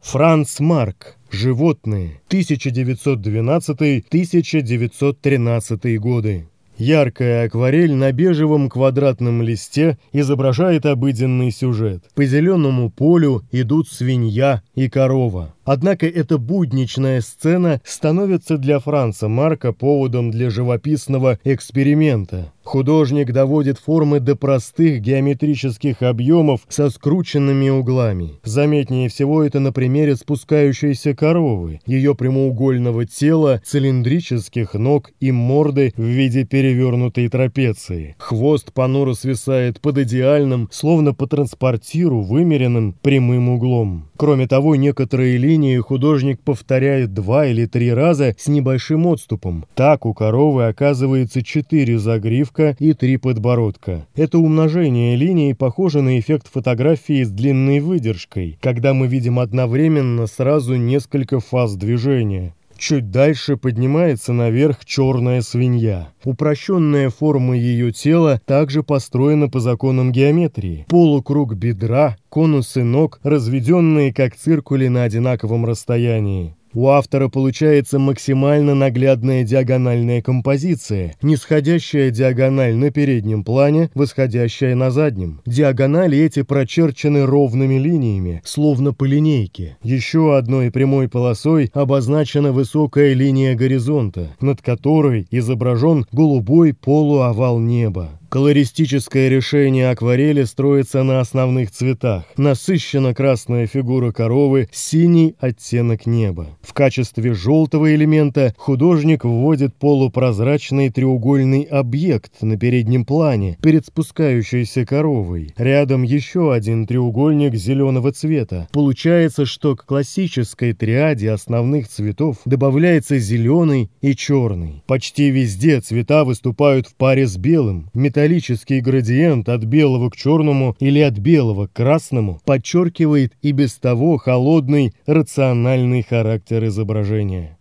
Франц Марк. Животные. 1912-1913 годы. Яркая акварель на бежевом квадратном листе изображает обыденный сюжет. По зеленому полю идут свинья и корова. Однако эта будничная сцена становится для Франца Марка поводом для живописного эксперимента. Художник доводит формы до простых геометрических объемов со скрученными углами. Заметнее всего это на примере спускающейся коровы, ее прямоугольного тела, цилиндрических ног и морды в виде перевернутой трапеции. Хвост понуро свисает под идеальным, словно по транспортиру, вымеренным прямым углом. Кроме того, некоторые линии художник повторяет два или три раза с небольшим отступом. Так у коровы оказывается четыре загривка макушка и три подбородка. Это умножение линий похоже на эффект фотографии с длинной выдержкой, когда мы видим одновременно сразу несколько фаз движения. Чуть дальше поднимается наверх черная свинья. Упрощенная форма ее тела также построена по законам геометрии. Полукруг бедра, конусы ног, разведенные как циркули на одинаковом расстоянии. У автора получается максимально наглядная диагональная композиция, нисходящая диагональ на переднем плане, восходящая на заднем. Диагонали эти прочерчены ровными линиями, словно по линейке. Еще одной прямой полосой обозначена высокая линия горизонта, над которой изображен голубой полуовал неба. Колористическое решение акварели строится на основных цветах. Насыщенно красная фигура коровы, синий оттенок неба. В качестве желтого элемента художник вводит полупрозрачный треугольный объект на переднем плане перед спускающейся коровой. Рядом еще один треугольник зеленого цвета. Получается, что к классической триаде основных цветов добавляется зеленый и черный. Почти везде цвета выступают в паре с белым. Металлический градиент от белого к черному или от белого к красному подчеркивает и без того холодный рациональный характер изображения.